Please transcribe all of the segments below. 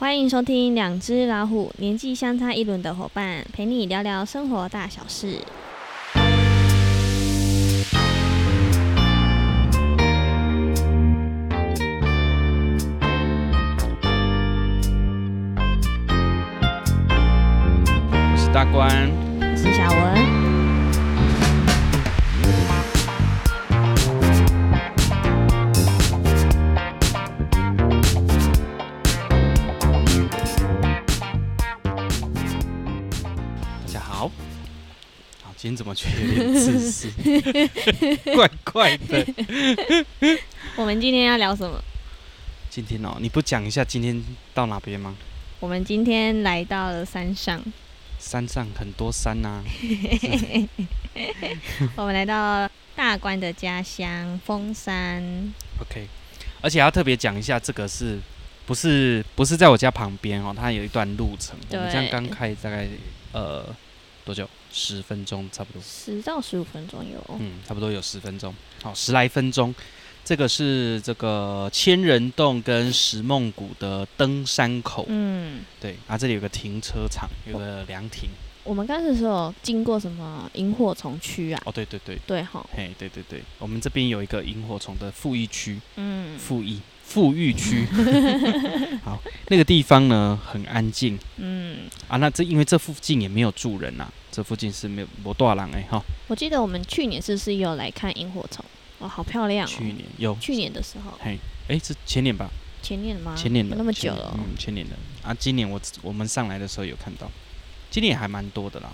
欢迎收听《两只老虎》，年纪相差一轮的伙伴，陪你聊聊生活大小事。我是大官，我是小文。今天怎么觉得有点自私？怪怪的。我们今天要聊什么？今天哦，你不讲一下今天到哪边吗？我们今天来到了山上。山上很多山呐、啊。我们来到大官的家乡峰山。OK，而且要特别讲一下，这个是不是不是在我家旁边哦？它有一段路程。我们这样刚开大概呃多久？十分钟差不多，十到十五分钟有，嗯，差不多有十分钟，好，十来分钟。这个是这个千人洞跟石梦谷的登山口，嗯，对，啊，这里有个停车场，有个凉亭。我们刚才是说经过什么萤火虫区啊？哦，对对对，对哈，嘿，对对对，我们这边有一个萤火虫的复育区，嗯，复育。富裕区，好，那个地方呢很安静，嗯，啊，那这因为这附近也没有住人呐、啊，这附近是没有没多少人哎哈。我记得我们去年是不是有来看萤火虫？哇，好漂亮哦！去年有，去年的时候，嘿，哎，是前年吧？前年吗？前年的，那么久了，嗯，前年的啊，今年我我们上来的时候有看到，今年也还蛮多的啦，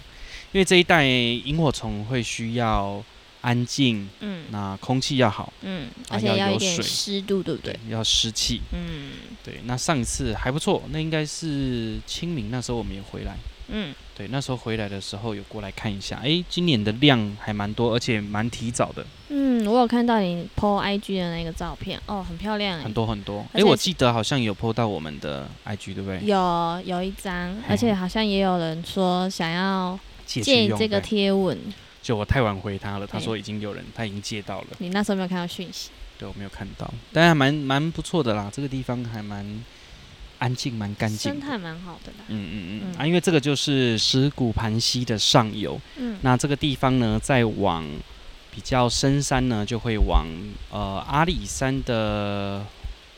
因为这一带萤火虫会需要。安静，嗯，那空气要好，嗯，而且要有水，湿度对不对？对，要湿气，嗯，对。那上一次还不错，那应该是清明那时候我们也回来，嗯，对，那时候回来的时候有过来看一下，哎，今年的量还蛮多，而且蛮提早的。嗯，我有看到你 po IG 的那个照片，哦，很漂亮，很多很多。哎，我记得好像有 po 到我们的 IG，对不对？有，有一张，而且好像也有人说想要借这个贴文。就我太晚回他了，他说已经有人，他已经借到了。你那时候没有看到讯息？对，我没有看到，但还蛮蛮不错的啦，这个地方还蛮安静，蛮干净，生态蛮好的啦。嗯嗯嗯，嗯啊，因为这个就是石鼓盘溪的上游，嗯，那这个地方呢，再往比较深山呢，就会往呃阿里山的，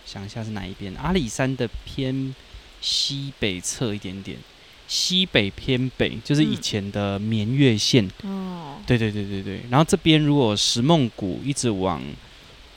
想一下是哪一边？阿里山的偏西北侧一点点。西北偏北，就是以前的绵月线。哦，对对对对对。然后这边如果石梦谷一直往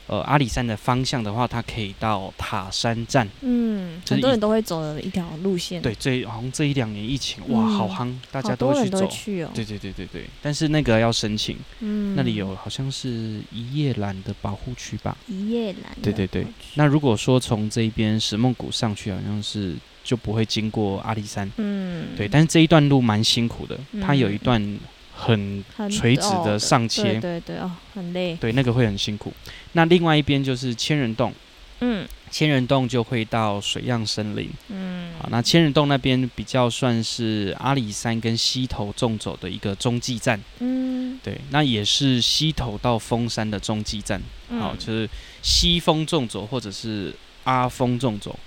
呃阿里山的方向的话，它可以到塔山站。嗯，很多人都会走的一条路线。对，这好像这一两年疫情，哇，好夯，大家都会去走。对对对对对。但是那个要申请。嗯。那里有好像是一叶兰的保护区吧？一叶兰。对对对。那如果说从这边石梦谷上去，好像是。就不会经过阿里山，嗯，对，但是这一段路蛮辛苦的，嗯、它有一段很垂直的上切，对对对哦，很累，对，那个会很辛苦。那另外一边就是千人洞，嗯，千人洞就会到水漾森林，嗯，好，那千人洞那边比较算是阿里山跟溪头纵走的一个中继站，嗯，对，那也是溪头到峰山的中继站，好，就是西峰纵走或者是阿峰纵走。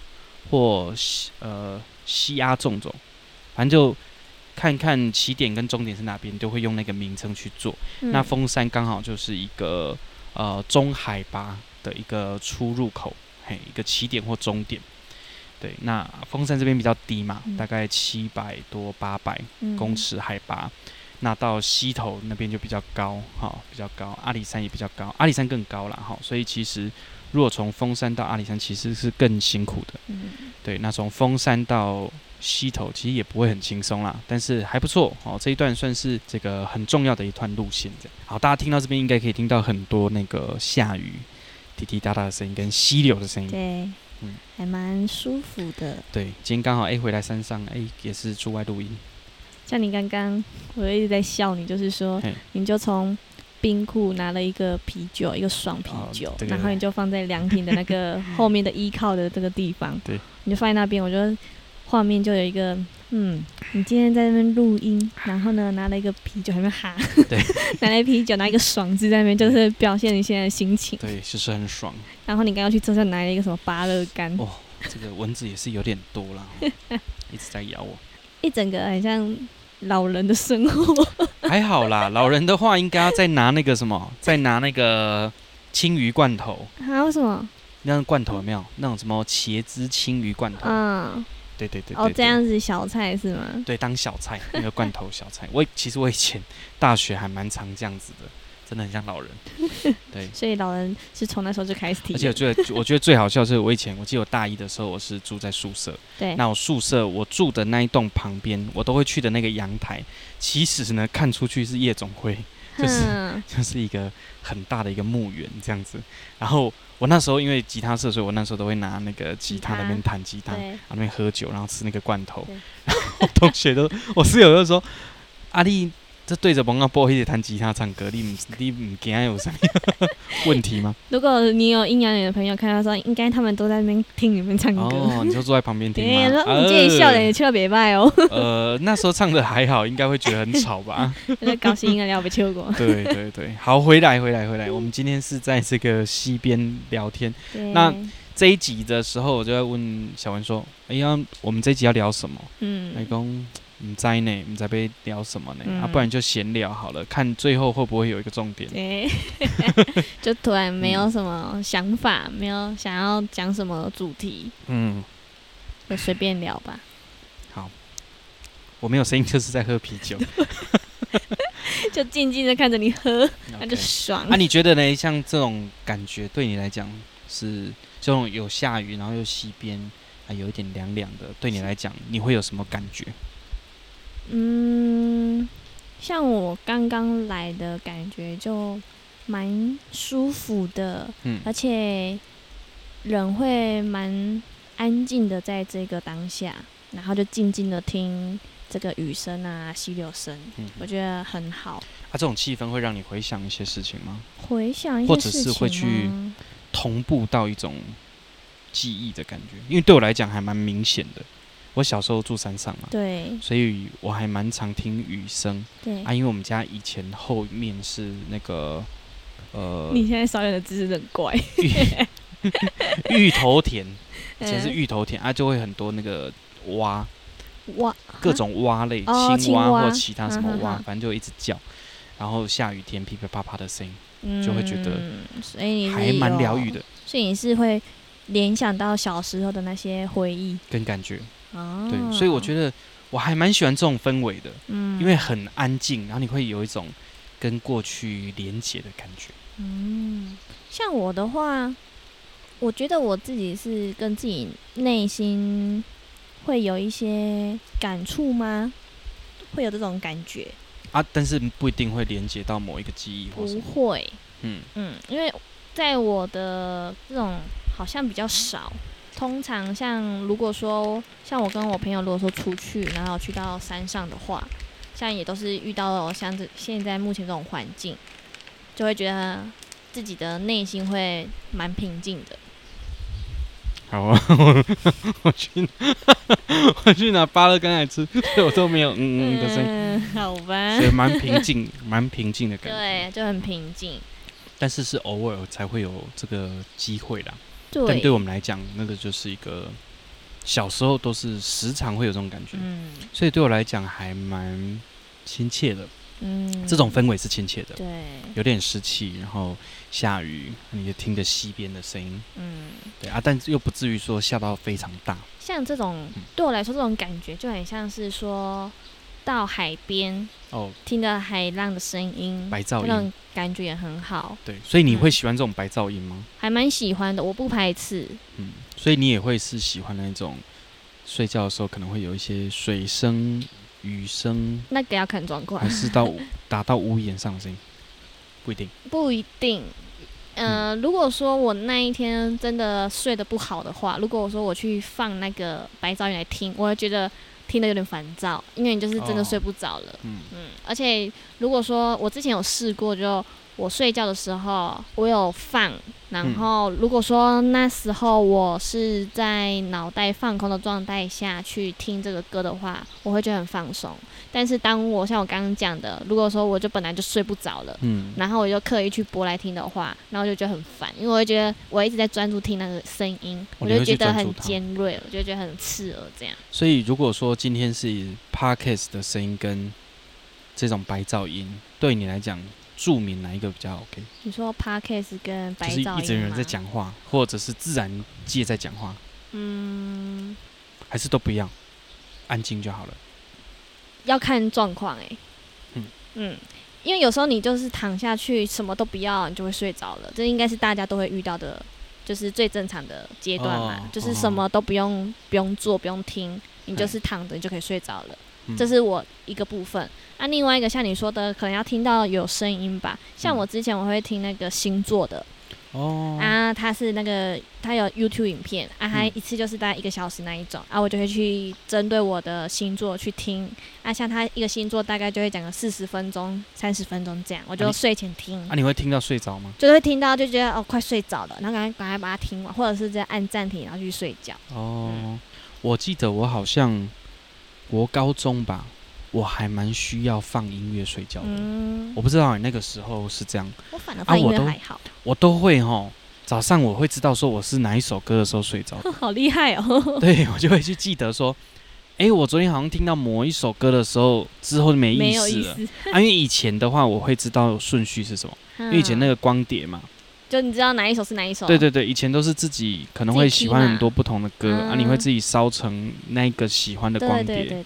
或西呃西阿纵走，反正就看看起点跟终点是哪边，都会用那个名称去做。嗯、那峰山刚好就是一个呃中海拔的一个出入口，嘿，一个起点或终点。对，那峰山这边比较低嘛，嗯、大概七百多八百公尺海拔。嗯、那到西头那边就比较高，哈，比较高。阿里山也比较高，阿里山更高了，哈。所以其实。如果从峰山到阿里山，其实是更辛苦的。嗯，对，那从峰山到溪头，其实也不会很轻松啦，但是还不错哦。这一段算是这个很重要的一段路线。好，大家听到这边应该可以听到很多那个下雨滴滴答答的声音跟溪流的声音。对，嗯，还蛮舒服的。对，今天刚好哎回来山上哎也是出外录音。像你刚刚，我一直在笑你，就是说，嘿你就从。冰库拿了一个啤酒，一个爽啤酒，哦、然后你就放在凉亭的那个 后面的依靠的这个地方，对，你就放在那边。我觉得画面就有一个，嗯，你今天在那边录音，然后呢拿了一个啤酒，还没哈，对，拿了啤酒，拿一个爽字在那边，就是表现你现在的心情，对，就是很爽。然后你刚刚去车上拿了一个什么芭乐干，哦，这个蚊子也是有点多了，一直在咬我。一整个很像老人的生活。还好啦，老人的话应该要再拿那个什么，再拿那个青鱼罐头。还有什么？那种罐头有没有那种什么茄汁青鱼罐头？嗯。对对对，对，对，对哦，这样子小菜是吗？对，当小菜那个罐头小菜，我其实我以前大学还蛮常这样子的，真的很像老人。对，所以老人是从那时候就开始体。而且我觉得，我觉得最好笑的是，我以前我记得我大一的时候，我是住在宿舍。对。那我宿舍我住的那一栋旁边，我都会去的那个阳台，其实呢，看出去是夜总会，就是就是一个很大的一个墓园这样子，然后。我那时候因为吉他社，所以我那时候都会拿那个吉他那边弹吉他，然后那边喝酒，然后吃那个罐头。然后 同学都，我室友就说：“阿丽。”这对着朋友播，一直弹吉他唱歌，你你唔惊有什么问题吗？如果你有阴阳眼的朋友看到说，应该他们都在那边听你们唱歌。哦，你就坐在旁边听吗？说你这里笑的也千万别卖哦。呃，那时候唱的还好，应该会觉得很吵吧？那高兴应该要被秋过。对对对，好，回来回来回来，我们今天是在这个溪边聊天。那这一集的时候，我就要问小文说：“哎呀，我们这一集要聊什么？”嗯，来公。唔知呢，唔知被聊什么呢？嗯、啊，不然就闲聊好了，看最后会不会有一个重点。对，就突然没有什么想法，嗯、没有想要讲什么主题，嗯，就随便聊吧。好，我没有声音，就是在喝啤酒，就静静的看着你喝，那.就爽。啊，你觉得呢？像这种感觉对你来讲是这种有下雨，然后又西边，还有一点凉凉的，对你来讲你会有什么感觉？嗯，像我刚刚来的感觉就蛮舒服的，嗯，而且人会蛮安静的在这个当下，然后就静静的听这个雨声啊、溪流声，嗯，我觉得很好。啊，这种气氛会让你回想一些事情吗？回想一些事情，或者是会去同步到一种记忆的感觉？因为对我来讲还蛮明显的。我小时候住山上嘛，对，所以我还蛮常听雨声，对。啊，因为我们家以前后面是那个，呃，你现在少有的姿势很怪，芋 头田，以前是芋头田啊，就会很多那个蛙，蛙，各种蛙类，青蛙或其他什么蛙，反正就一直叫，然后下雨天噼噼啪啪的声音，就会觉得，所以还蛮疗愈的，所以你是会联想到小时候的那些回忆。跟感觉。哦，对，所以我觉得我还蛮喜欢这种氛围的，嗯，因为很安静，然后你会有一种跟过去连接的感觉。嗯，像我的话，我觉得我自己是跟自己内心会有一些感触吗？会有这种感觉啊，但是不一定会连接到某一个记忆，不会，嗯嗯，因为在我的这种好像比较少。通常像如果说像我跟我朋友如果说出去，然后去到山上的话，像也都是遇到了像这现在目前这种环境，就会觉得自己的内心会蛮平静的。好啊，我去，我去拿芭乐干来吃，我都没有嗯嗯的声音。嗯，好吧。所以蛮平静，蛮平静的感觉。对，就很平静。但是是偶尔才会有这个机会啦。对。但对我们来讲，那个就是一个小时候都是时常会有这种感觉，嗯，所以对我来讲还蛮亲切的，嗯，这种氛围是亲切的，对，有点湿气，然后下雨，你就听着溪边的声音，嗯，对啊，但又不至于说下到非常大，像这种对我来说，这种感觉就很像是说。到海边哦，听着海浪的声音，白噪音，那种感觉也很好。对，所以你会喜欢这种白噪音吗？嗯、还蛮喜欢的，我不排斥。嗯，所以你也会是喜欢那种睡觉的时候可能会有一些水声、雨声。那个要看状况，还是到 打到屋檐上的声音，不一定。不一定。呃，嗯、如果说我那一天真的睡得不好的话，如果我说我去放那个白噪音来听，我会觉得。听得有点烦躁，因为你就是真的睡不着了。哦、嗯嗯，而且如果说我之前有试过，就我睡觉的时候，我有放。然后，如果说那时候我是在脑袋放空的状态下去听这个歌的话，我会觉得很放松。但是，当我像我刚刚讲的，如果说我就本来就睡不着了，嗯，然后我就刻意去播来听的话，然后我就觉得很烦，因为我会觉得我一直在专注听那个声音，我就觉得很尖锐，我就觉得很刺耳，这样。所以，如果说今天是 Podcast 的声音跟这种白噪音，对你来讲，著名哪一个比较 OK？你说 Podcast 跟白噪音吗？就是一直有人在讲话，或者是自然界在讲话？嗯，还是都不一样，安静就好了。要看状况哎。嗯嗯，因为有时候你就是躺下去什么都不要，你就会睡着了。这应该是大家都会遇到的，就是最正常的阶段嘛。哦、就是什么都不用、哦、不用做，不用听，你就是躺着，你就可以睡着了。这是我一个部分，那、啊、另外一个像你说的，可能要听到有声音吧。像我之前我会听那个星座的，哦，啊，他是那个他有 YouTube 影片，啊，他一次就是大概一个小时那一种，啊，我就会去针对我的星座去听，啊，像他一个星座大概就会讲个四十分钟、三十分钟这样，我就睡前听。啊，你会听到睡着吗？就会听到就觉得哦快睡着了，然后赶快赶快把它听完，或者是直接按暂停然后去睡觉。哦，嗯、我记得我好像。国高中吧，我还蛮需要放音乐睡觉的。嗯，我不知道你那个时候是这样。我反而放音乐还好。啊，我都，我都会吼，早上我会知道说我是哪一首歌的时候睡着。好厉害哦！对，我就会去记得说，哎、欸，我昨天好像听到某一首歌的时候，之后就没意思了。思啊，因为以前的话，我会知道顺序是什么，嗯、因为以前那个光碟嘛。就你知道哪一首是哪一首？对对对，以前都是自己可能会喜欢很多不同的歌啊，你会自己烧成那个喜欢的光碟。对对对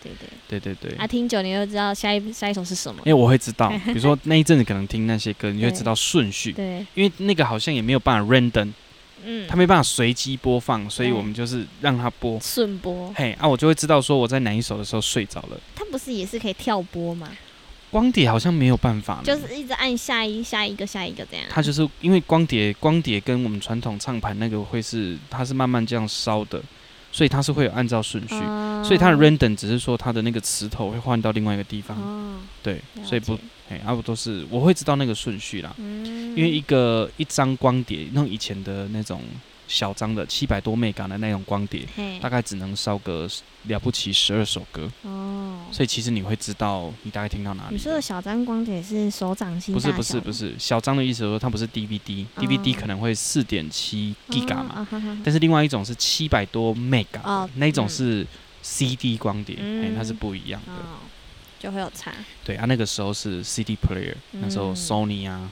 对对对对。啊，听久你就知道下一下一首是什么。因为我会知道，比如说那一阵子可能听那些歌，你会知道顺序。对。因为那个好像也没有办法 random，嗯，它没办法随机播放，所以我们就是让它播顺播。嘿，啊，我就会知道说我在哪一首的时候睡着了。它不是也是可以跳播吗？光碟好像没有办法，就是一直按下一下一个下一个这样。它就是因为光碟，光碟跟我们传统唱盘那个会是，它是慢慢这样烧的，所以它是会有按照顺序，哦、所以它的 random 只是说它的那个磁头会换到另外一个地方。哦、对，所以不，哎，啊不都是我会知道那个顺序啦，嗯、因为一个一张光碟，那种以前的那种。小张的七百多 Mega 的那种光碟，大概只能烧个了不起十二首歌。哦，所以其实你会知道你大概听到哪里。你说的小张光碟是手掌心？不是不是不是，小张的意思是说它不是 DVD，DVD、哦、可能会四点七 Giga 嘛，哦、但是另外一种是七百多 Mega，、哦、那一种是 CD 光碟，嗯。欸、它是不一样的，哦、就会有差。对啊，那个时候是 CD player，、嗯、那时候 Sony 啊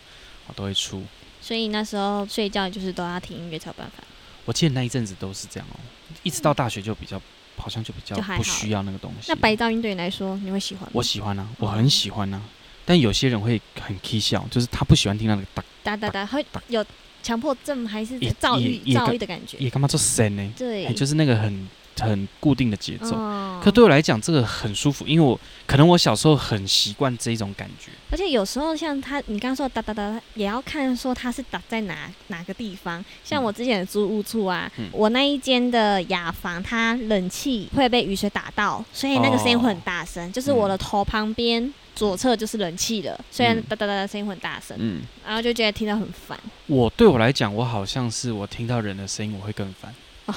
都会出。所以那时候睡觉就是都要听音乐才有办法。我记得那一阵子都是这样哦，一直到大学就比较，好像就比较不需要那个东西。那白噪音对你来说，你会喜欢吗？我喜欢啊，我很喜欢啊。但有些人会很起笑，就是他不喜欢听那个哒哒哒，会有强迫症还是躁郁躁郁的感觉？也干嘛做声呢？对，就是那个很。很固定的节奏，哦、可对我来讲，这个很舒服，因为我可能我小时候很习惯这一种感觉。而且有时候像他，你刚刚说哒哒哒，也要看说他是打在哪哪个地方。像我之前的租屋处啊，嗯、我那一间的雅房，它冷气会被雨水打到，所以那个声音会很大声。哦、就是我的头旁边左侧就是冷气了，虽然哒哒哒的声音会很大声，嗯，然后就觉得听到很烦。我对我来讲，我好像是我听到人的声音，我会更烦。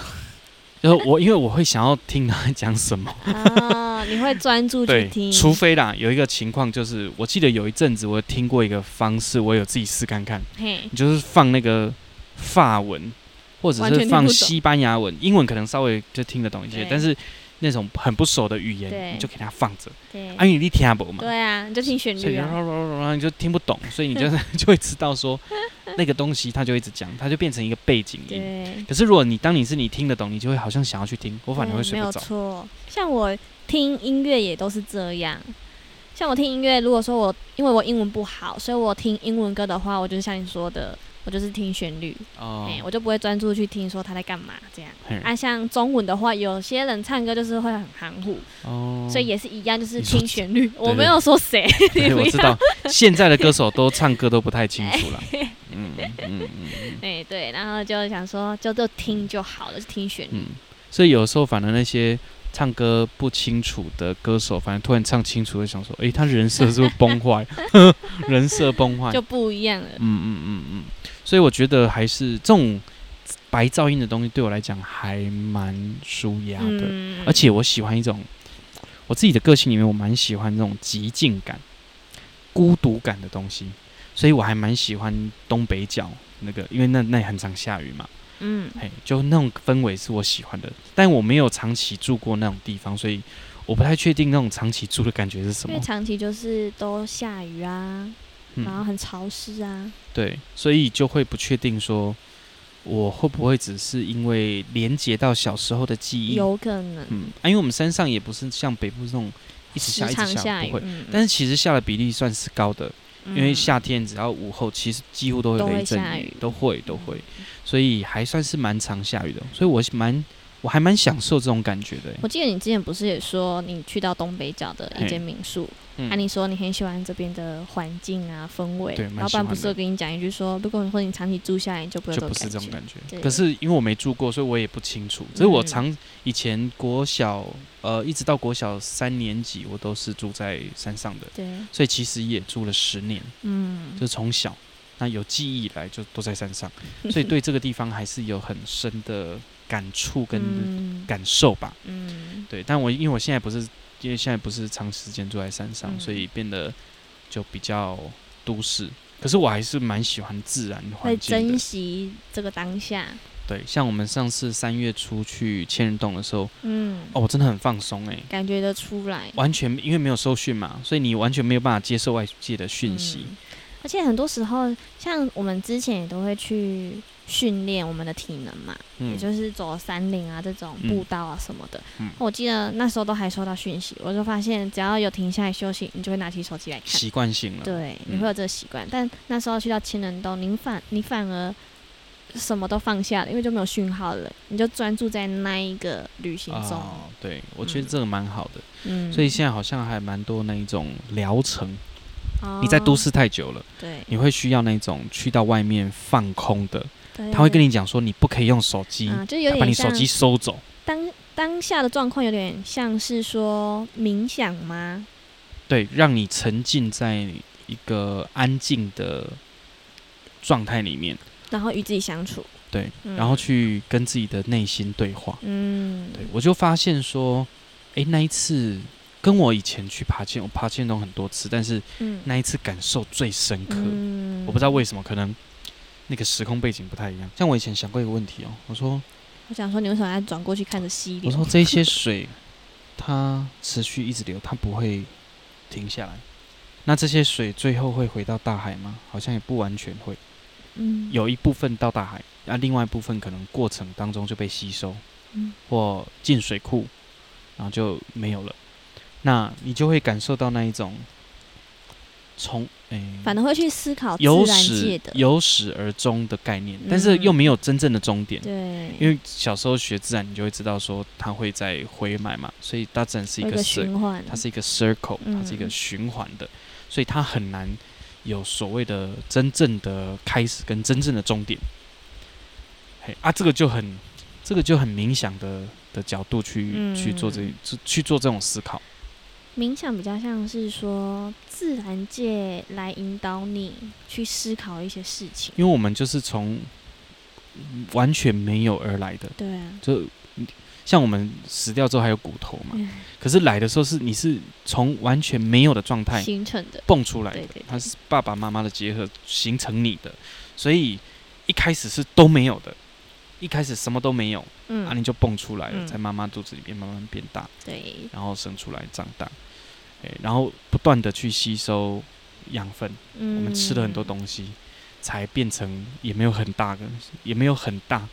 哦就是我，因为我会想要听他 讲什么。啊，你会专注去听。除非啦，有一个情况就是，我记得有一阵子我听过一个方式，我有自己试看看。嘿，你就是放那个法文，或者是放西班牙文，英文可能稍微就听得懂一些，但是。那种很不熟的语言，你就给它放着。对，啊，因为你听不懂嘛。对啊，你就听旋律啊。然后你就听不懂，所以你就就会知道说那个东西，它就一直讲，它就变成一个背景音。对。可是如果你当你是你听得懂，你就会好像想要去听，我反而会睡不着。没有错，像我听音乐也都是这样。像我听音乐，如果说我因为我英文不好，所以我听英文歌的话，我就是像你说的。我就是听旋律，哦、欸，我就不会专注去听说他在干嘛这样。嘿啊，像中文的话，有些人唱歌就是会很含糊，哦，所以也是一样，就是听旋律。我没有说谁，我知道现在的歌手都唱歌都不太清楚了。嗯嗯嗯，哎、欸、对，然后就想说就就听就好了，就听旋律。嗯，所以有时候反而那些唱歌不清楚的歌手，反正突然唱清楚，会想说，哎、欸，他人设是不是崩坏？人设崩坏就不一样了。嗯嗯嗯嗯，所以我觉得还是这种白噪音的东西对我来讲还蛮舒压的，嗯、而且我喜欢一种我自己的个性里面，我蛮喜欢那种极静感、孤独感的东西，所以我还蛮喜欢东北角那个，因为那那很常下雨嘛。嗯，嘿，就那种氛围是我喜欢的，但我没有长期住过那种地方，所以我不太确定那种长期住的感觉是什么。因为长期就是都下雨啊，嗯、然后很潮湿啊。对，所以就会不确定说，我会不会只是因为连接到小时候的记忆？有可能。嗯，啊，因为我们山上也不是像北部这种一直下一直下，不会。嗯、但是其实下的比例算是高的。因为夏天只要午后，其实几乎都会雷阵雨，都会都会，所以还算是蛮常下雨的。所以我蛮我还蛮享受这种感觉的。我记得你之前不是也说你去到东北角的一间民宿？嗯、啊，你说你很喜欢这边的环境啊氛围，对，老板不是有跟你讲一句说，如果你说你长期住下来，你就不会就不是这种感觉。对。可是因为我没住过，所以我也不清楚。只是我长以前国小呃一直到国小三年级，我都是住在山上的，对，所以其实也住了十年，嗯，就是从小那有记忆以来就都在山上，所以对这个地方还是有很深的感触跟感受吧，嗯，对。但我因为我现在不是。因为现在不是长时间住在山上，嗯、所以变得就比较都市。可是我还是蛮喜欢自然环。会珍惜这个当下。对，像我们上次三月初去千人洞的时候，嗯，哦，我真的很放松哎、欸，感觉得出来。完全因为没有受训嘛，所以你完全没有办法接受外界的讯息。嗯而且很多时候，像我们之前也都会去训练我们的体能嘛，嗯、也就是走山林啊这种步道啊什么的。嗯、我记得那时候都还收到讯息，我就发现只要有停下来休息，你就会拿起手机来看。习惯性了。对，你会有这个习惯。嗯、但那时候去到千人洞，您反你反而什么都放下了，因为就没有讯号了，你就专注在那一个旅行中。哦，对，我觉得这个蛮好的。嗯。所以现在好像还蛮多那一种疗程。你在都市太久了，对，你会需要那种去到外面放空的。他会跟你讲说，你不可以用手机，就有点把你手机收走。当当下的状况有点像是说冥想吗？对，让你沉浸在一个安静的状态里面，然后与自己相处。对，然后去跟自己的内心对话。嗯，对，我就发现说，哎，那一次。跟我以前去爬千，我爬千人洞很多次，但是那一次感受最深刻。嗯、我不知道为什么，可能那个时空背景不太一样。像我以前想过一个问题哦，我说，我想说你为什么要转过去看着溪流？我说这些水它持续一直流，它不会停下来。那这些水最后会回到大海吗？好像也不完全会。嗯，有一部分到大海，那另外一部分可能过程当中就被吸收，嗯，或进水库，然后就没有了。那你就会感受到那一种从反而会去思考由始由始而终的概念，但是又没有真正的终点。对，因为小时候学自然，你就会知道说它会在回买嘛，所以大自然是一个，个循环，它是一个 circle，它是一个循环的，嗯、所以它很难有所谓的真正的开始跟真正的终点。嘿啊，这个就很这个就很冥想的的角度去、嗯、去做这去做这种思考。冥想比较像是说自然界来引导你去思考一些事情，因为我们就是从完全没有而来的，对啊，就像我们死掉之后还有骨头嘛，嗯、可是来的时候是你是从完全没有的状态形成的，蹦出来的，它是爸爸妈妈的结合形成你的，所以一开始是都没有的。一开始什么都没有，嗯，啊，你就蹦出来了，嗯、在妈妈肚子里面慢慢变大，对，然后生出来长大，欸、然后不断的去吸收养分，嗯、我们吃了很多东西，才变成也没有很大的，也没有很大，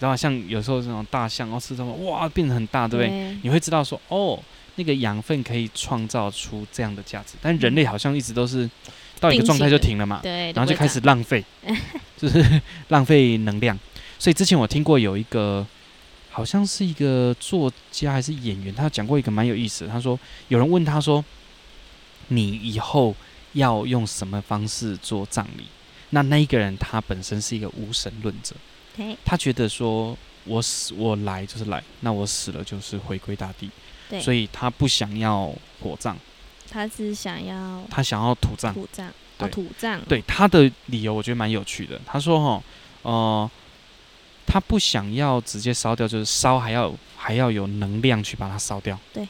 然后像有时候这种大象，然后吃什么哇，变得很大，对不对？对，你会知道说，哦，那个养分可以创造出这样的价值，但人类好像一直都是到一个状态就停了嘛，对，然后就开始浪费，就是 浪费能量。所以之前我听过有一个，好像是一个作家还是演员，他讲过一个蛮有意思的。他说有人问他说：“你以后要用什么方式做葬礼？”那那一个人他本身是一个无神论者，他觉得说我死我来就是来，那我死了就是回归大地。所以他不想要火葬，他是想要他想要土葬，土葬，对，哦、土葬。对，他的理由我觉得蛮有趣的。他说：“哈，呃，他不想要直接烧掉，就是烧还要还要有能量去把它烧掉。”对。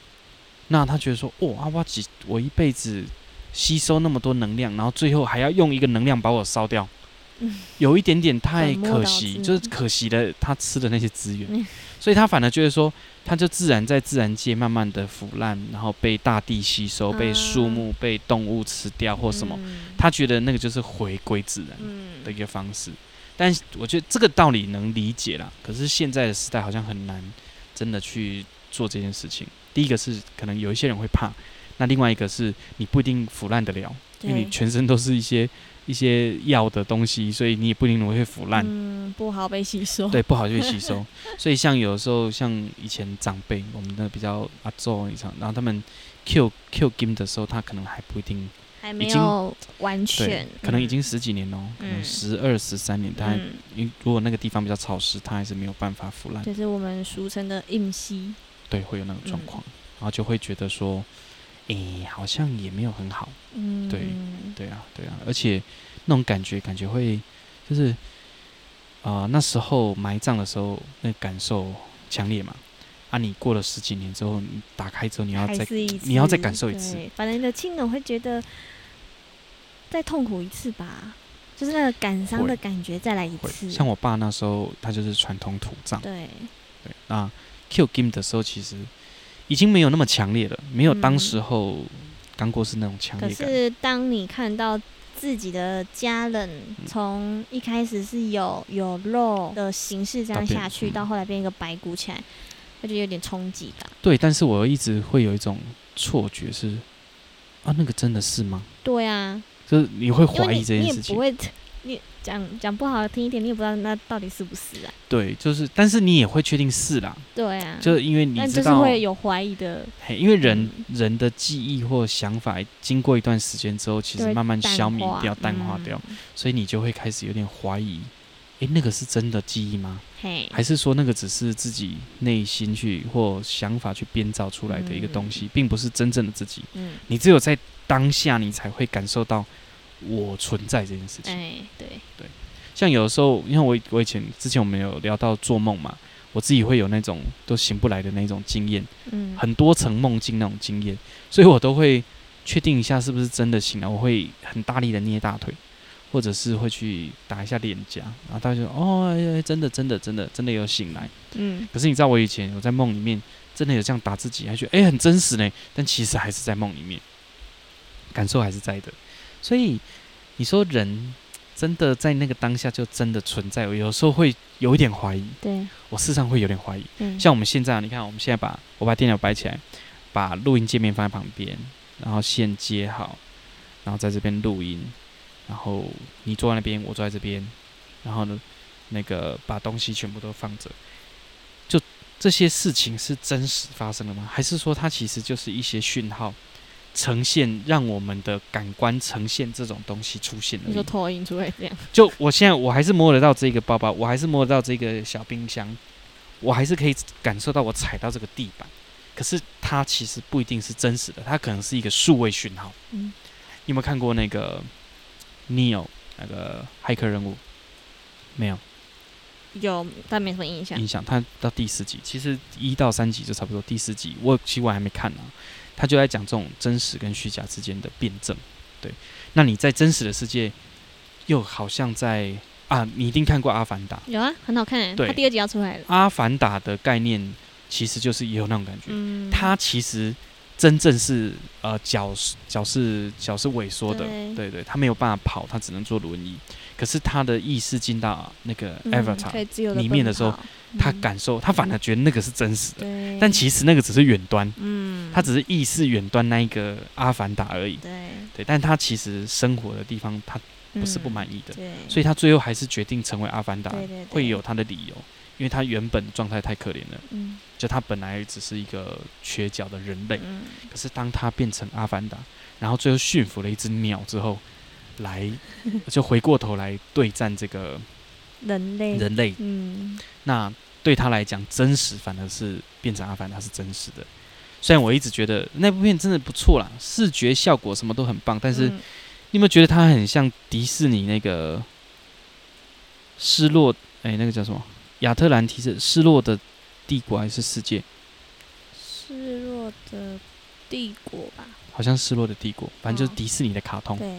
那他觉得说：“哦，阿巴吉，我一辈子吸收那么多能量，然后最后还要用一个能量把我烧掉。”嗯有一点点太可惜，就是可惜了他吃的那些资源，嗯、所以他反而觉得说，他就自然在自然界慢慢的腐烂，然后被大地吸收，啊、被树木、被动物吃掉或什么，嗯、他觉得那个就是回归自然的一个方式。嗯、但我觉得这个道理能理解啦，可是现在的时代好像很难真的去做这件事情。第一个是可能有一些人会怕，那另外一个是你不一定腐烂得了，因为你全身都是一些。一些药的东西，所以你也不一定会腐烂，嗯，不好被吸收，对，不好就被吸收。所以像有时候，像以前长辈，我们的比较阿祖以上，然后他们 Q Q 金的时候，他可能还不一定，还没有完全，可能已经十几年喽，嗯、可能十二十三年，他因、嗯、如果那个地方比较潮湿，它还是没有办法腐烂。就是我们俗称的硬吸，对，会有那种状况，嗯、然后就会觉得说。诶、欸，好像也没有很好，嗯，对，对啊，对啊，而且那种感觉，感觉会就是啊、呃，那时候埋葬的时候，那感受强烈嘛。啊，你过了十几年之后，你打开之后，你要再，你要再感受一次。反正你的亲人会觉得再痛苦一次吧，就是那个感伤的感觉再来一次。像我爸那时候，他就是传统土葬，对，对。那 Q Game 的时候，其实。已经没有那么强烈了，没有当时候刚过世那种强烈感。可是当你看到自己的家人从一开始是有有肉的形式这样下去，到后来变一个白骨起来，那就有点冲击感。对，但是我一直会有一种错觉是，啊，那个真的是吗？对啊，就是你会怀疑这件事情。你讲讲不好听一点，你也不知道那到底是不是啊？对，就是，但是你也会确定是啦。对啊，就是因为你知道，就是会有怀疑的。嘿，因为人、嗯、人的记忆或想法，经过一段时间之后，其实慢慢消弭掉、淡化掉，嗯、所以你就会开始有点怀疑，诶，那个是真的记忆吗？嘿，还是说那个只是自己内心去或想法去编造出来的一个东西，嗯、并不是真正的自己？嗯，你只有在当下，你才会感受到。我存在这件事情，哎，对。对，像有的时候，因为我我以前之前我们有聊到做梦嘛，我自己会有那种都醒不来的那种经验，嗯，很多层梦境那种经验，所以我都会确定一下是不是真的醒了，我会很大力的捏大腿，或者是会去打一下脸颊，然后大家就哦，真的真的真的真的有醒来，嗯，可是你知道我以前我在梦里面真的有这样打自己，还觉得哎很真实呢，但其实还是在梦里面，感受还是在的。所以你说人真的在那个当下就真的存在？我有时候会有一点怀疑。对，我事实上会有点怀疑。嗯，像我们现在，你看，我们现在把我把电脑摆起来，把录音界面放在旁边，然后线接好，然后在这边录音，然后你坐在那边，我坐在这边，然后呢，那个把东西全部都放着，就这些事情是真实发生的吗？还是说它其实就是一些讯号？呈现让我们的感官呈现这种东西出现了，你说投影出来这样？就我现在我还是摸得到这个包包，我还是摸得到这个小冰箱，我还是可以感受到我踩到这个地板。可是它其实不一定是真实的，它可能是一个数位讯号。嗯，你有没有看过那个 Neo 那个骇客任务？没有，有，但没什么印象。印象，它到第四集，其实一到三集就差不多。第四集我其实我还没看呢。他就在讲这种真实跟虚假之间的辩证，对。那你在真实的世界，又好像在啊，你一定看过《阿凡达》。有啊，很好看。对，他第二集要出来了。《阿凡达》的概念其实就是也有那种感觉。嗯。他其实真正是呃脚脚是脚是萎缩的，对，对对，他没有办法跑，他只能坐轮椅。可是他的意识进到那个 Avatar 里面的时候。嗯。他感受，他反而觉得那个是真实的，对。但其实那个只是远端，嗯，他只是意识远端那一个阿凡达而已，对，对，但他其实生活的地方他不是不满意的，嗯、所以他最后还是决定成为阿凡达，对对对，会有他的理由，因为他原本状态太可怜了，嗯，就他本来只是一个缺角的人类，嗯、可是当他变成阿凡达，然后最后驯服了一只鸟之后，来 就回过头来对战这个。人类，人类，嗯，那对他来讲，真实反而是变成阿凡达是真实的。虽然我一直觉得那部片真的不错啦，视觉效果什么都很棒，但是、嗯、你有没有觉得它很像迪士尼那个失落？哎，那个叫什么？亚特兰提斯失落的帝国还是世界？失落的帝国吧？好像失落的帝国，反正就是迪士尼的卡通。哦、对，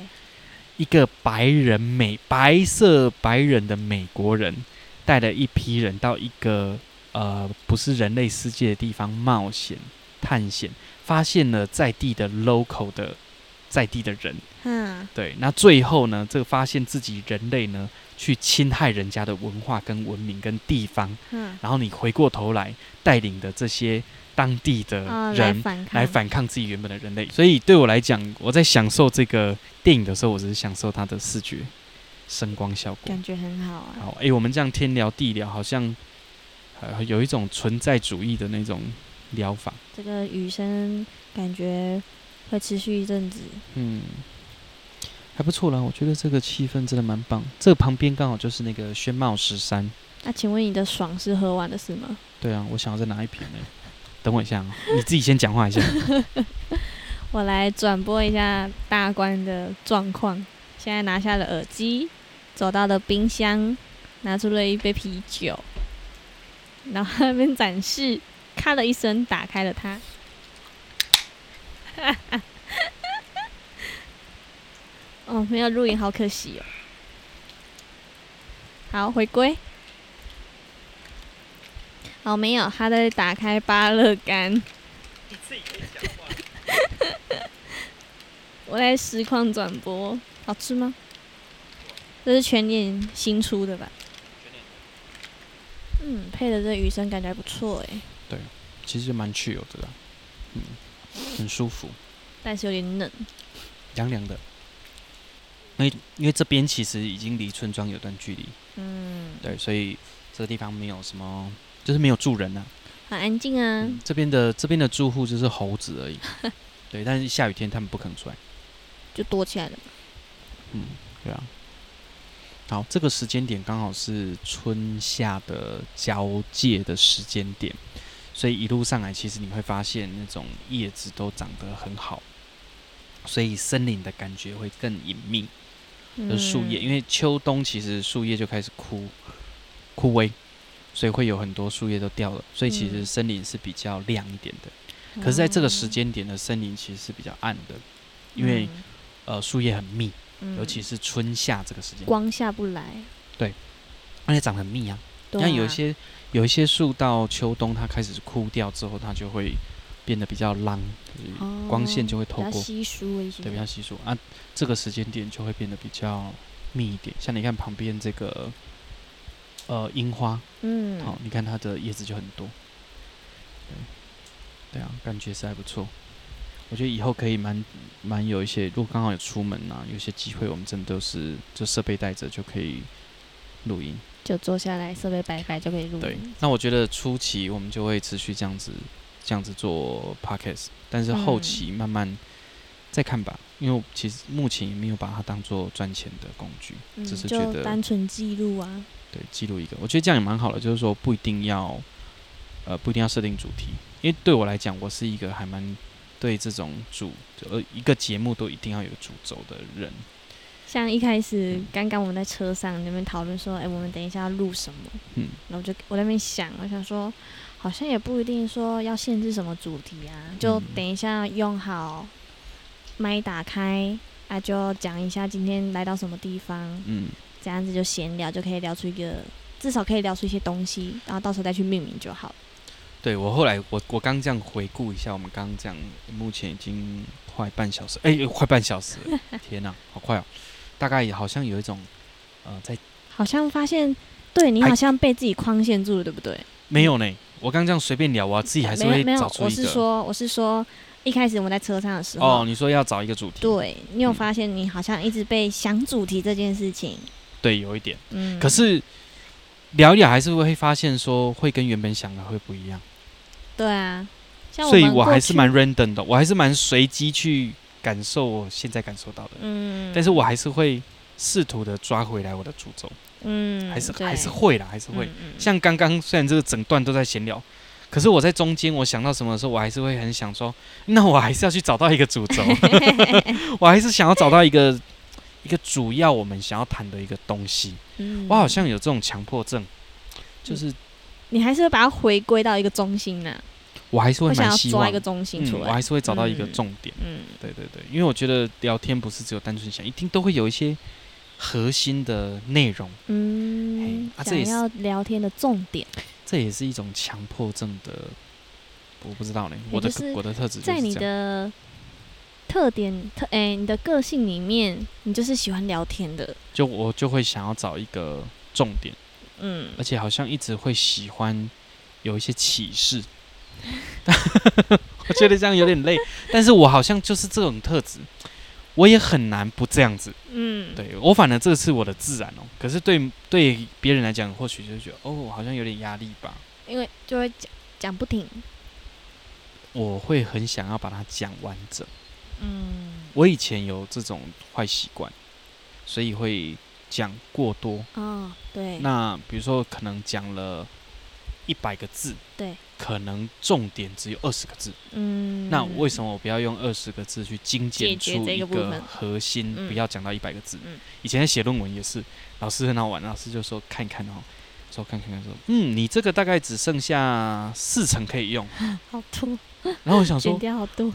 一个白人美白色白人的美国人带了一批人到一个呃不是人类世界的地方冒险。探险发现了在地的 local 的在地的人，嗯，对，那最后呢，这个发现自己人类呢去侵害人家的文化跟文明跟地方，嗯，然后你回过头来带领的这些当地的人、哦、来反抗，自己原本的人类，所以对我来讲，我在享受这个电影的时候，我只是享受它的视觉声光效果，感觉很好啊。好，哎、欸，我们这样天聊地聊，好像呃有一种存在主义的那种。疗法，这个雨声感觉会持续一阵子。嗯，还不错啦，我觉得这个气氛真的蛮棒。这个旁边刚好就是那个轩茂十三。那、啊、请问你的爽是喝完的是吗？对啊，我想要再拿一瓶呢。等我一下啊，你自己先讲话一下。我来转播一下大观的状况。现在拿下了耳机，走到了冰箱，拿出了一杯啤酒，然后那边展示。咔的一声，打开了它。哦，没有录影，好可惜哦。好，回归。好，没有，他在打开芭乐干。我在实况转播，好吃吗？这是全年新出的吧？嗯，配的这雨声感觉还不错哎。对，其实蛮去油的，嗯，很舒服，但是有点冷，凉凉的。因为因为这边其实已经离村庄有段距离，嗯，对，所以这个地方没有什么，就是没有住人啊，很安静啊。嗯、这边的这边的住户就是猴子而已，对，但是下雨天他们不肯出来，就躲起来了。嗯，对啊。好，这个时间点刚好是春夏的交界的时间点。所以一路上来，其实你会发现那种叶子都长得很好，所以森林的感觉会更隐秘。的树叶，因为秋冬其实树叶就开始枯枯萎，所以会有很多树叶都掉了。所以其实森林是比较亮一点的。可是在这个时间点的森林其实是比较暗的，因为呃树叶很密，尤其是春夏这个时间，光下不来。对，而且长得很密啊。像有一些。有一些树到秋冬它开始枯掉之后，它就会变得比较浪，就是、光线就会透过，哦、稀疏一些，对，比较稀疏啊。这个时间点就会变得比较密一点。像你看旁边这个，呃，樱花，嗯，好、哦，你看它的叶子就很多，对，对啊，感觉是还不错。我觉得以后可以蛮蛮有一些，如果刚好有出门啊，有些机会，我们真的都是就设备带着就可以录音。就坐下来，设备摆摆就可以录。对，那我觉得初期我们就会持续这样子，这样子做 podcast，但是后期慢慢再看吧。嗯、因为其实目前也没有把它当做赚钱的工具，嗯、只是觉得单纯记录啊。对，记录一个，我觉得这样也蛮好的。就是说不一定要，呃，不一定要设定主题，因为对我来讲，我是一个还蛮对这种主，呃，一个节目都一定要有主轴的人。像一开始刚刚我们在车上那边讨论说，哎、欸，我们等一下要录什么？嗯，然后我就我在那边想，我想说，好像也不一定说要限制什么主题啊，就等一下用好麦打开啊，就讲一下今天来到什么地方，嗯，这样子就闲聊就可以聊出一个，至少可以聊出一些东西，然后到时候再去命名就好。对，我后来我我刚这样回顾一下，我们刚刚讲目前已经快半小时，哎、欸，快半小时了，天哪，好快哦！大概也好像有一种，呃，在好像发现，对你好像被自己框限住了，对不对？没有呢，我刚这样随便聊，我自己还是会找出一个。我是说，我是说，一开始我们在车上的时候，哦，你说要找一个主题，对，你有发现你好像一直被想主题这件事情，嗯、对，有一点，嗯，可是聊一聊还是会发现说会跟原本想的会不一样，对啊，所以我还是蛮 random 的，我还是蛮随机去。感受我现在感受到的，嗯，但是我还是会试图的抓回来我的主轴。嗯，还是还是会啦，还是会。像刚刚虽然这个整段都在闲聊，可是我在中间我想到什么的时候，我还是会很想说，那我还是要去找到一个主轴，我还是想要找到一个一个主要我们想要谈的一个东西。嗯、我好像有这种强迫症，就是、嗯、你还是会把它回归到一个中心呢、啊。我还是会蛮希望抓一个中心出来、嗯，我还是会找到一个重点。嗯，对对对，因为我觉得聊天不是只有单纯想，一定都会有一些核心的内容。嗯，啊、想要聊天的重点，这也是一种强迫症的，我不知道呢。我的我的特质在你的特点特哎、欸，你的个性里面，你就是喜欢聊天的。就我就会想要找一个重点，嗯，而且好像一直会喜欢有一些启示。我觉得这样有点累，但是我好像就是这种特质，我也很难不这样子。嗯，对我反而这是我的自然哦。可是对对别人来讲，或许就觉得哦，好像有点压力吧。因为就会讲讲不停，我会很想要把它讲完整。嗯，我以前有这种坏习惯，所以会讲过多。哦，对。那比如说，可能讲了。一百个字，对，可能重点只有二十个字。嗯，那为什么我不要用二十个字去精简出一个核心？不要讲到一百个字。嗯，以前写论文也是，老师很好玩，老师就说看一看哦，说看看看说，嗯，你这个大概只剩下四成可以用，好多。然后我想说，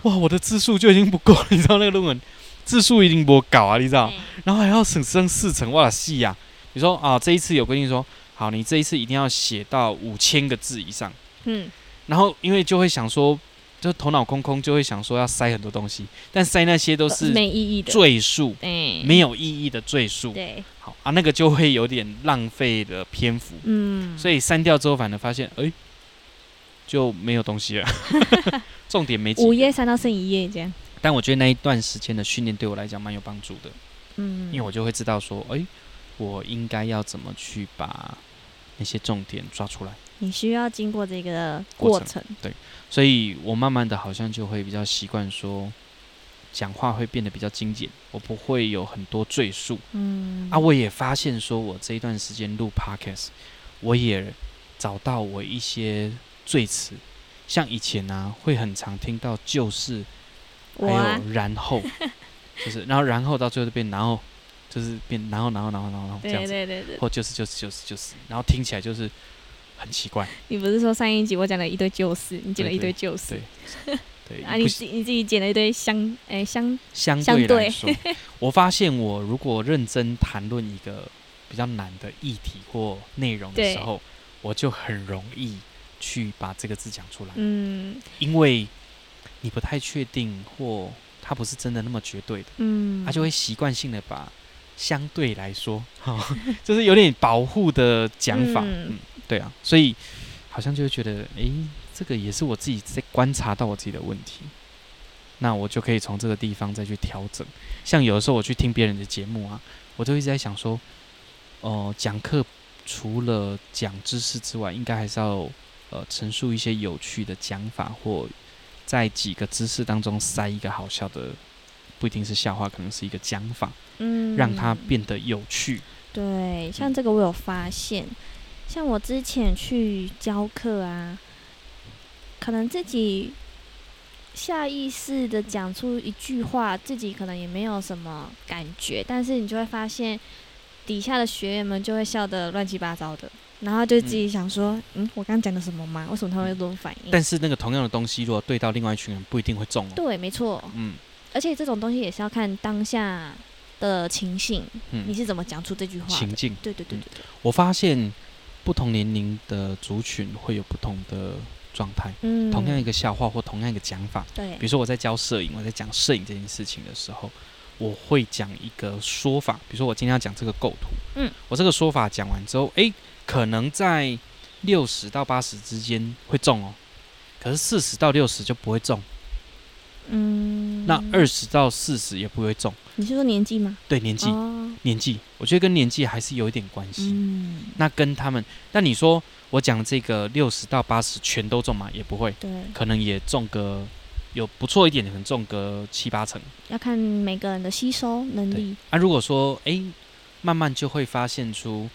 哇，我的字数就已经不够了，你知道那个论文字数已经不够啊，你知道？然后还要省剩四成，哇，细呀！你说啊，这一次有规定说。好，你这一次一定要写到五千个字以上。嗯，然后因为就会想说，就头脑空空，就会想说要塞很多东西，但塞那些都是没意义的赘述，没有意义的赘述。对，好啊，那个就会有点浪费的篇幅。嗯，所以删掉之后，反而发现，哎，就没有东西了，重点没。五页删到剩一页这样。但我觉得那一段时间的训练对我来讲蛮有帮助的。嗯，因为我就会知道说，哎，我应该要怎么去把。那些重点抓出来，你需要经过这个过程，对，所以我慢慢的好像就会比较习惯说，讲话会变得比较精简，我不会有很多赘述，嗯，啊，我也发现说我这一段时间录 podcast，我也找到我一些赘词，像以前呢、啊、会很常听到就是，还有然后，就是然后然后到最后就变然后。就是变，然后，然后，然后，然后这样子，对对对对，或就是就是就是就是，然后听起来就是很奇怪。你不是说上一集我讲了一堆旧事，你剪了一堆旧事，对，对，对啊，你自你自己捡了一堆相哎相相对来说，我发现我如果认真谈论一个比较难的议题或内容的时候，我就很容易去把这个字讲出来，嗯，因为你不太确定或它不是真的那么绝对的，嗯，他就会习惯性的把。相对来说，哈，就是有点保护的讲法，嗯，嗯，对啊，所以好像就会觉得，哎、欸，这个也是我自己在观察到我自己的问题，那我就可以从这个地方再去调整。像有的时候我去听别人的节目啊，我就一直在想说，哦、呃，讲课除了讲知识之外，应该还是要呃陈述一些有趣的讲法，或在几个知识当中塞一个好笑的。不一定是笑话，可能是一个讲法，嗯，让它变得有趣。对，像这个我有发现，嗯、像我之前去教课啊，可能自己下意识的讲出一句话，自己可能也没有什么感觉，但是你就会发现底下的学员们就会笑得乱七八糟的，然后就自己想说，嗯，嗯，我刚刚讲的什么吗？为什么他会有这种反应？但是那个同样的东西，如果对到另外一群人，不一定会中哦。对，没错，嗯。而且这种东西也是要看当下的情形，嗯，你是怎么讲出这句话？情境，对对对对对。我发现不同年龄的族群会有不同的状态。嗯，同样一个笑话或同样一个讲法，对。比如说我在教摄影，我在讲摄影这件事情的时候，我会讲一个说法。比如说我今天要讲这个构图，嗯，我这个说法讲完之后，诶，可能在六十到八十之间会中哦，可是四十到六十就不会中。嗯，那二十到四十也不会中。你是说年纪吗？对，年纪，哦、年纪，我觉得跟年纪还是有一点关系。嗯，那跟他们，那你说我讲这个六十到八十全都中吗？也不会，对，可能也中个有不错一点，可能中个七八成。要看每个人的吸收能力。那、啊、如果说，哎、欸，慢慢就会发现出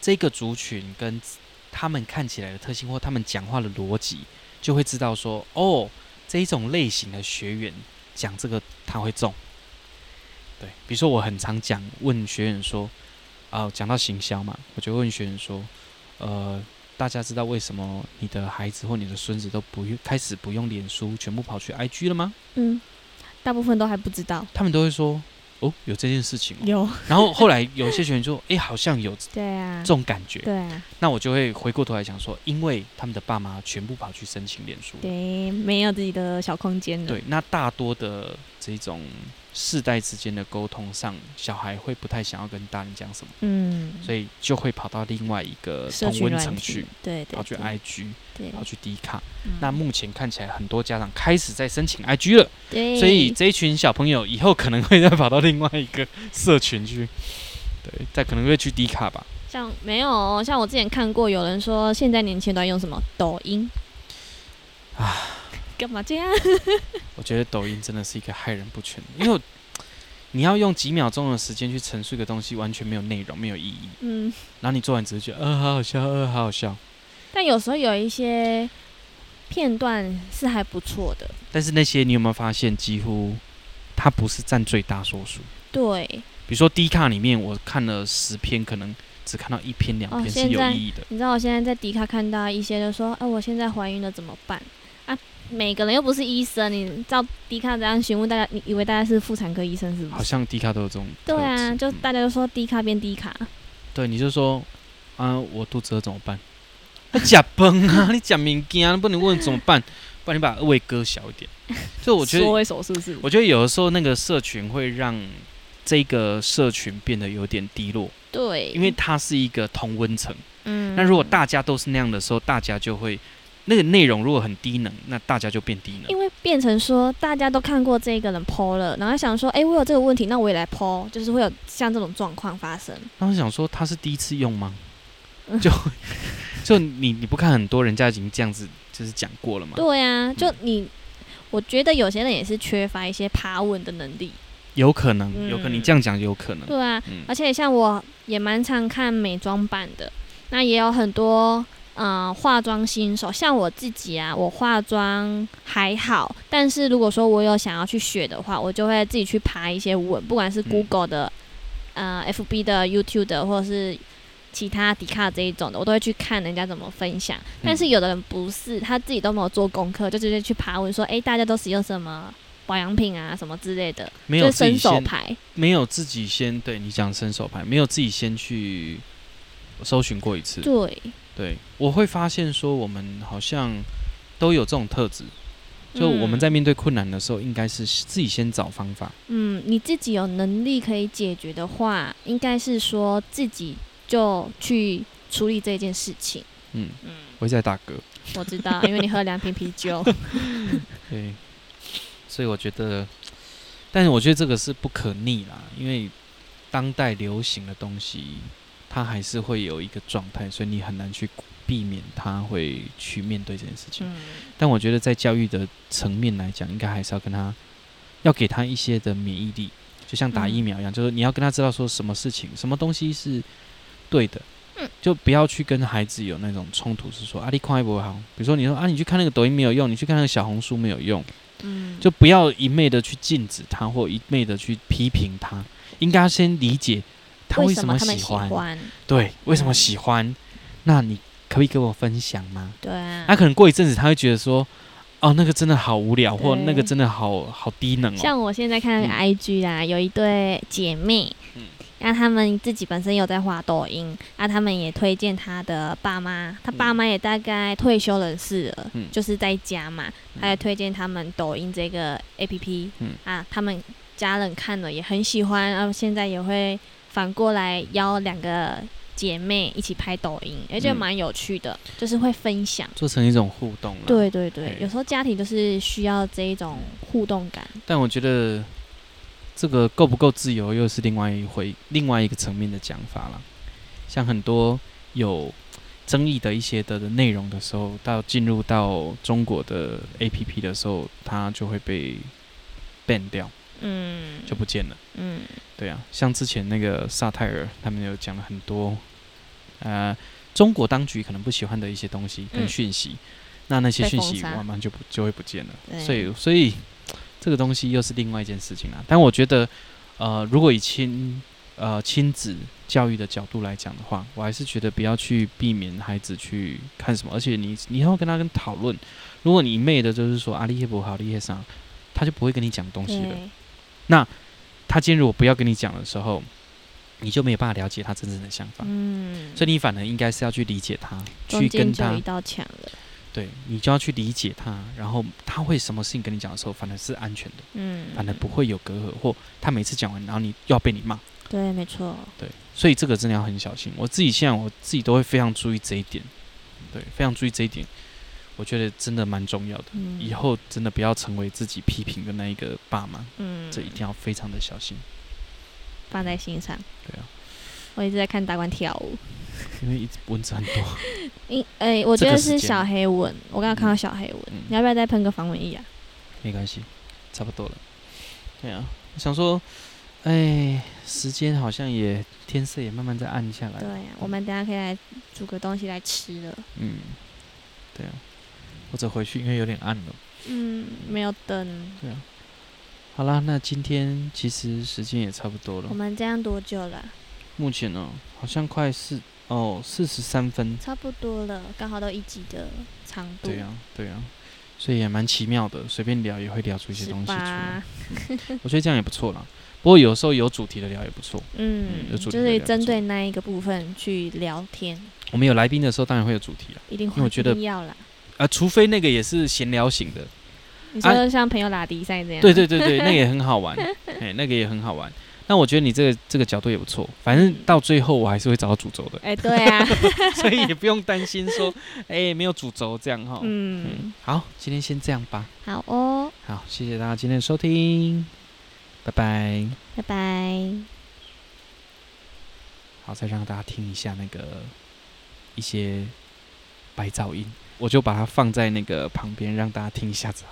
这个族群跟他们看起来的特性或他们讲话的逻辑，就会知道说，哦，这一种类型的学员讲这个他会中。对，比如说我很常讲，问学员说，啊、呃，讲到行销嘛，我就问学员说，呃，大家知道为什么你的孩子或你的孙子都不用开始不用脸书，全部跑去 IG 了吗？嗯，大部分都还不知道。他们都会说。哦，有这件事情哦。有。然后后来有些学员说：“哎、欸，好像有。”对啊。这种感觉。对啊。那我就会回过头来讲说，因为他们的爸妈全部跑去申请脸书。对，没有自己的小空间了。对，那大多的这种。世代之间的沟通上，小孩会不太想要跟大人讲什么，嗯，所以就会跑到另外一个同温层去，对，对，跑去 IG，对，跑去 D 卡。那目前看起来，很多家长开始在申请 IG 了，对，所以这一群小朋友以后可能会再跑到另外一个社群去，对，再可能会去 D 卡吧。像没有，像我之前看过有人说，现在年轻人都在用什么抖音。啊。干嘛这样？我觉得抖音真的是一个害人不浅，因为 你要用几秒钟的时间去陈述一个东西，完全没有内容，没有意义。嗯，然后你做完只是觉得，呃，好好笑，呃，好好笑。但有时候有一些片段是还不错的。但是那些你有没有发现，几乎它不是占最大多数？对。比如说 D 卡里面，我看了十篇，可能只看到一篇两篇是有意义的。你知道我现在在迪卡看到一些，就说，哎，我现在怀孕了怎么办？每个人又不是医生，你照迪卡这样询问大家，你以为大家是妇产科医生是不是？好像迪卡都有这种。对啊，就大家都说迪卡变迪卡。对，你就说啊，我肚子饿怎么办？那假崩啊，你假敏感，不能问怎么办？不然你把胃割小一点。就我觉得，缩手是不是？我觉得有的时候那个社群会让这个社群变得有点低落。对，因为它是一个同温层。嗯。那如果大家都是那样的时候，大家就会。那个内容如果很低能，那大家就变低能。因为变成说大家都看过这个人 po 了，然后想说，哎、欸，我有这个问题，那我也来 po，就是会有像这种状况发生。然后想说他是第一次用吗？就就你你不看很多人家已经这样子就是讲过了吗？对啊，就你，我觉得有些人也是缺乏一些爬文的能力。有可能，有可能你这样讲有可能。对啊，嗯、而且像我也蛮常看美妆版的，那也有很多。嗯、呃，化妆新手像我自己啊，我化妆还好，但是如果说我有想要去学的话，我就会自己去爬一些文，不管是 Google 的、嗯、呃 FB 的、YouTube 的，或者是其他 Dcard 这一种的，我都会去看人家怎么分享。但是有的人不是，他自己都没有做功课，就直接去爬文说，哎、欸，大家都使用什么保养品啊，什么之类的，没有伸手牌，没有自己先对你讲伸手牌，没有自己先去搜寻过一次，对。对，我会发现说，我们好像都有这种特质，就我们在面对困难的时候，应该是自己先找方法。嗯，你自己有能力可以解决的话，应该是说自己就去处理这件事情。嗯嗯，我在打嗝。我知道，因为你喝了两瓶啤酒。对，所以我觉得，但是我觉得这个是不可逆啦，因为当代流行的东西。他还是会有一个状态，所以你很难去避免他会去面对这件事情。嗯、但我觉得在教育的层面来讲，应该还是要跟他，要给他一些的免疫力，就像打疫苗一样，嗯、就是你要跟他知道说什么事情、什么东西是对的，嗯、就不要去跟孩子有那种冲突，是说啊，你看不好，比如说你说啊，你去看那个抖音没有用，你去看那个小红书没有用，嗯，就不要一昧的去禁止他，或一昧的去批评他，应该要先理解。他为什么喜欢？对，为什么喜欢？嗯、那你可不可以跟我分享吗？对啊。他可能过一阵子，他会觉得说，哦，那个真的好无聊，或那个真的好好低能哦。像我现在看那个 IG 啊，嗯、有一对姐妹，嗯，那他们自己本身有在滑抖音，那他们也推荐他的爸妈，他爸妈也大概退休人士了，嗯，就是在家嘛，他也推荐他们抖音这个 APP，嗯啊，他们家人看了也很喜欢，然后现在也会。反过来邀两个姐妹一起拍抖音，也觉得蛮有趣的，嗯、就是会分享，做成一种互动了。对对对，有时候家庭就是需要这一种互动感。但我觉得这个够不够自由，又是另外一回、另外一个层面的讲法了。像很多有争议的一些的内容的时候，到进入到中国的 APP 的时候，它就会被 ban 掉。嗯，就不见了。嗯，对啊，像之前那个萨泰尔，他们有讲了很多呃，中国当局可能不喜欢的一些东西跟讯息，嗯、那那些讯息慢慢就不就会不见了。所以，所以这个东西又是另外一件事情了。但我觉得，呃，如果以亲呃亲子教育的角度来讲的话，我还是觉得不要去避免孩子去看什么，而且你你要跟他跟讨论。如果你一昧的就是说啊，你也不好，你也啥，他就不会跟你讲东西了。那他今天如果不要跟你讲的时候，你就没有办法了解他真正的想法。嗯，所以你反而应该是要去理解他，去跟他。一道墙了。对，你就要去理解他，然后他会什么事情跟你讲的时候，反而是安全的。嗯，反而不会有隔阂，或他每次讲完，然后你又要被你骂。对，没错。对，所以这个真的要很小心。我自己现在我自己都会非常注意这一点。对，非常注意这一点。我觉得真的蛮重要的，嗯、以后真的不要成为自己批评的那一个爸妈，嗯，这一定要非常的小心，放在心上。对啊，我一直在看大官跳舞，因为一直蚊子很多。诶、欸，我觉得是小黑蚊，我刚刚看到小黑蚊，嗯、你要不要再喷个防蚊液啊？没关系，差不多了。对啊，我想说，哎，时间好像也天色也慢慢在暗下来。对啊，我们等下可以来煮个东西来吃了。嗯，对啊。或者回去，因为有点暗了。嗯，没有灯。对啊。好啦，那今天其实时间也差不多了。我们这样多久了？目前呢、喔，好像快四哦，四十三分。差不多了，刚好到一集的长度。对啊，对啊。所以也蛮奇妙的，随便聊也会聊出一些东西出来。我觉得这样也不错啦。不过有时候有主题的聊也不错。嗯，有主题就是针对那一个部分去聊天。我们有来宾的时候，当然会有主题了。一定会，因为我觉得要啦。啊，除非那个也是闲聊型的，你说像朋友拉迪赛这样，对对对对，那个也很好玩，哎，那个也很好玩。那我觉得你这个这个角度也不错，反正到最后我还是会找到主轴的。哎，对啊，所以也不用担心说，哎，没有主轴这样哈。嗯，好，今天先这样吧。好哦，好，谢谢大家今天的收听，拜拜，拜拜。好，再让大家听一下那个一些白噪音。我就把它放在那个旁边，让大家听一下子。